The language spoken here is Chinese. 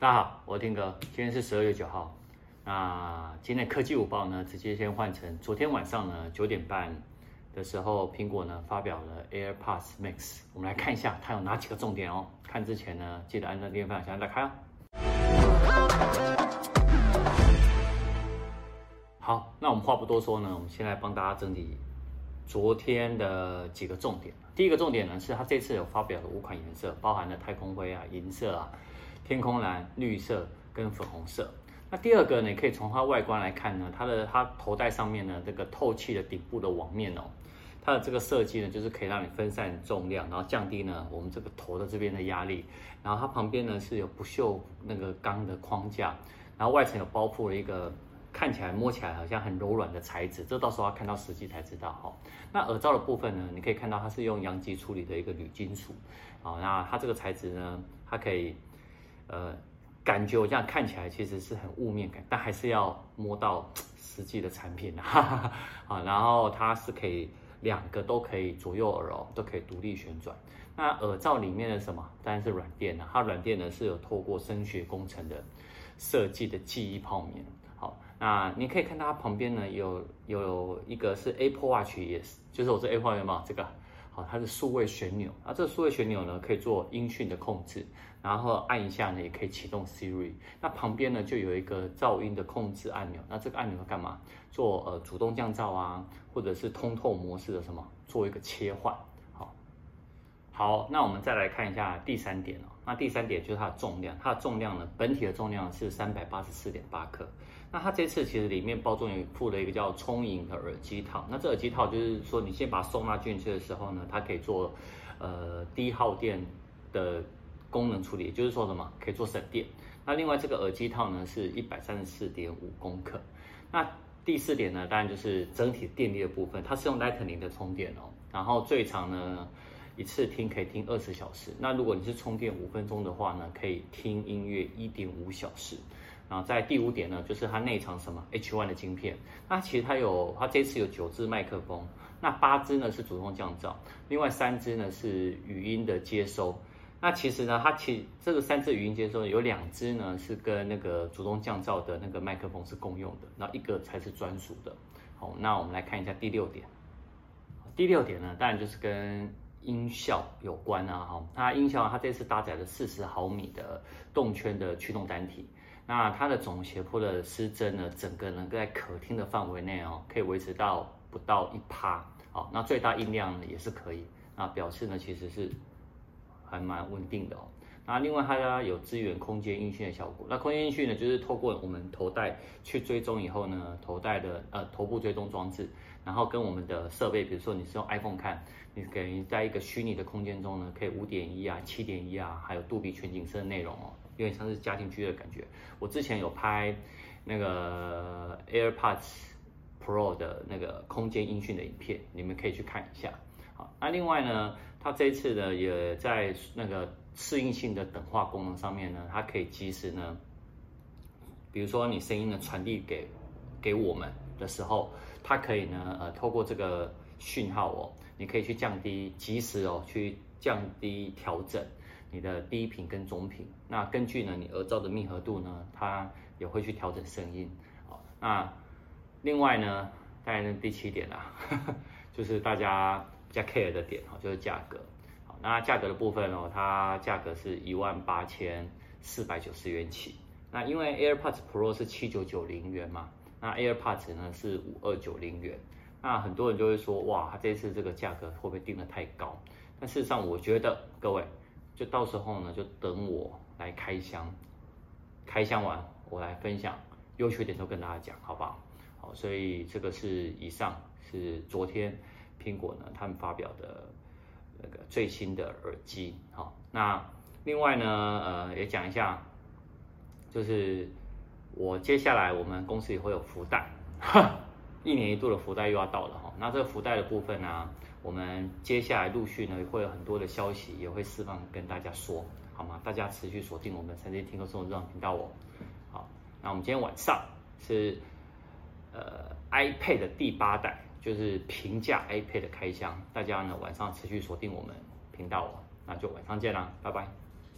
大家好，我是天哥，今天是十二月九号。那今天科技午报呢，直接先换成昨天晚上呢九点半的时候，苹果呢发表了 AirPods Max。我们来看一下它有哪几个重点哦。看之前呢，记得按赞、订阅、分享、想要打开哦。好，那我们话不多说呢，我们先来帮大家整理昨天的几个重点。第一个重点呢，是它这次有发表的五款颜色，包含了太空灰啊、银色啊。天空蓝、绿色跟粉红色。那第二个呢，你可以从它外观来看呢，它的它头戴上面呢，这个透气的顶部的网面哦，它的这个设计呢，就是可以让你分散重量，然后降低呢我们这个头的这边的压力。然后它旁边呢是有不锈那个钢的框架，然后外层有包覆了一个看起来摸起来好像很柔软的材质，这到时候要看到实际才知道哈。那耳罩的部分呢，你可以看到它是用阳极处理的一个铝金属啊，那它这个材质呢，它可以。呃，感觉我这样看起来其实是很雾面感，但还是要摸到实际的产品啊。啊，然后它是可以两个都可以左右耳哦，都可以独立旋转。那耳罩里面的什么？当然是软垫啊。它软垫呢是有透过声学工程的设计的记忆泡棉。好，那你可以看到它旁边呢有有一个是 Apple Watch 也是，就是我这 Apple Watch 嘛，这个。它是数位旋钮，啊这个数位旋钮呢，可以做音讯的控制，然后按一下呢，也可以启动 Siri。那旁边呢，就有一个噪音的控制按钮，那这个按钮要干嘛？做呃主动降噪啊，或者是通透模式的什么，做一个切换。好，那我们再来看一下第三点哦。那第三点就是它的重量，它的重量呢，本体的重量是三百八十四点八克。那它这次其实里面包装也附了一个叫充盈的耳机套。那这耳机套就是说，你先把它收纳进去的时候呢，它可以做呃低耗电的功能处理，就是说什么可以做省电。那另外这个耳机套呢是一百三十四点五公克。那第四点呢，当然就是整体电力的部分，它是用 Lightning 的充电哦。然后最长呢一次听可以听二十小时。那如果你是充电五分钟的话呢，可以听音乐一点五小时。然后在第五点呢，就是它内藏什么 H1 的晶片。那其实它有，它这次有九支麦克风，那八支呢是主动降噪，另外三支呢是语音的接收。那其实呢，它其这个三支语音接收有两支呢是跟那个主动降噪的那个麦克风是共用的，那一个才是专属的。好，那我们来看一下第六点。第六点呢，当然就是跟音效有关啊。哈，那音效它这次搭载了四十毫米的动圈的驱动单体。那它的总斜坡的失真呢，整个能够在可听的范围内哦，可以维持到不到一趴，好，那最大音量呢也是可以，那表示呢其实是还蛮稳定的哦。那另外它有支援空间音讯的效果，那空间音讯呢就是透过我们头戴去追踪以后呢，头戴的呃头部追踪装置，然后跟我们的设备，比如说你是用 iPhone 看，你可以在一个虚拟的空间中呢，可以五点一啊、七点一啊，还有杜比全景声的内容哦。有点像是家庭剧的感觉。我之前有拍那个 AirPods Pro 的那个空间音讯的影片，你们可以去看一下。好，那另外呢，它这一次呢也在那个适应性的等化功能上面呢，它可以及时呢，比如说你声音呢传递给给我们的时候，它可以呢呃透过这个讯号哦，你可以去降低及时哦去降低调整。你的低频跟中频，那根据呢你耳罩的密合度呢，它也会去调整声音。好，那另外呢，当然第七点啦，就是大家比较 care 的点哈，就是价格。好，那价格的部分哦，它价格是一万八千四百九十元起。那因为 AirPods Pro 是七九九零元嘛，那 AirPods 呢是五二九零元。那很多人就会说，哇，它这次这个价格会不会定得太高？但事实上，我觉得各位。就到时候呢，就等我来开箱，开箱完我来分享优缺点都跟大家讲，好不好？好，所以这个是以上是昨天苹果呢他们发表的那个最新的耳机，好，那另外呢，呃，也讲一下，就是我接下来我们公司也会有福袋，哈，一年一度的福袋又要到了哈，那这个福袋的部分呢，我们接下来陆续呢会有很多的消息，也会释放跟大家说，好吗？大家持续锁定我们三 C 听歌生活日常频道哦。好，那我们今天晚上是呃 iPad 的第八代，就是平价 iPad 的开箱，大家呢晚上持续锁定我们频道。那就晚上见啦，拜拜。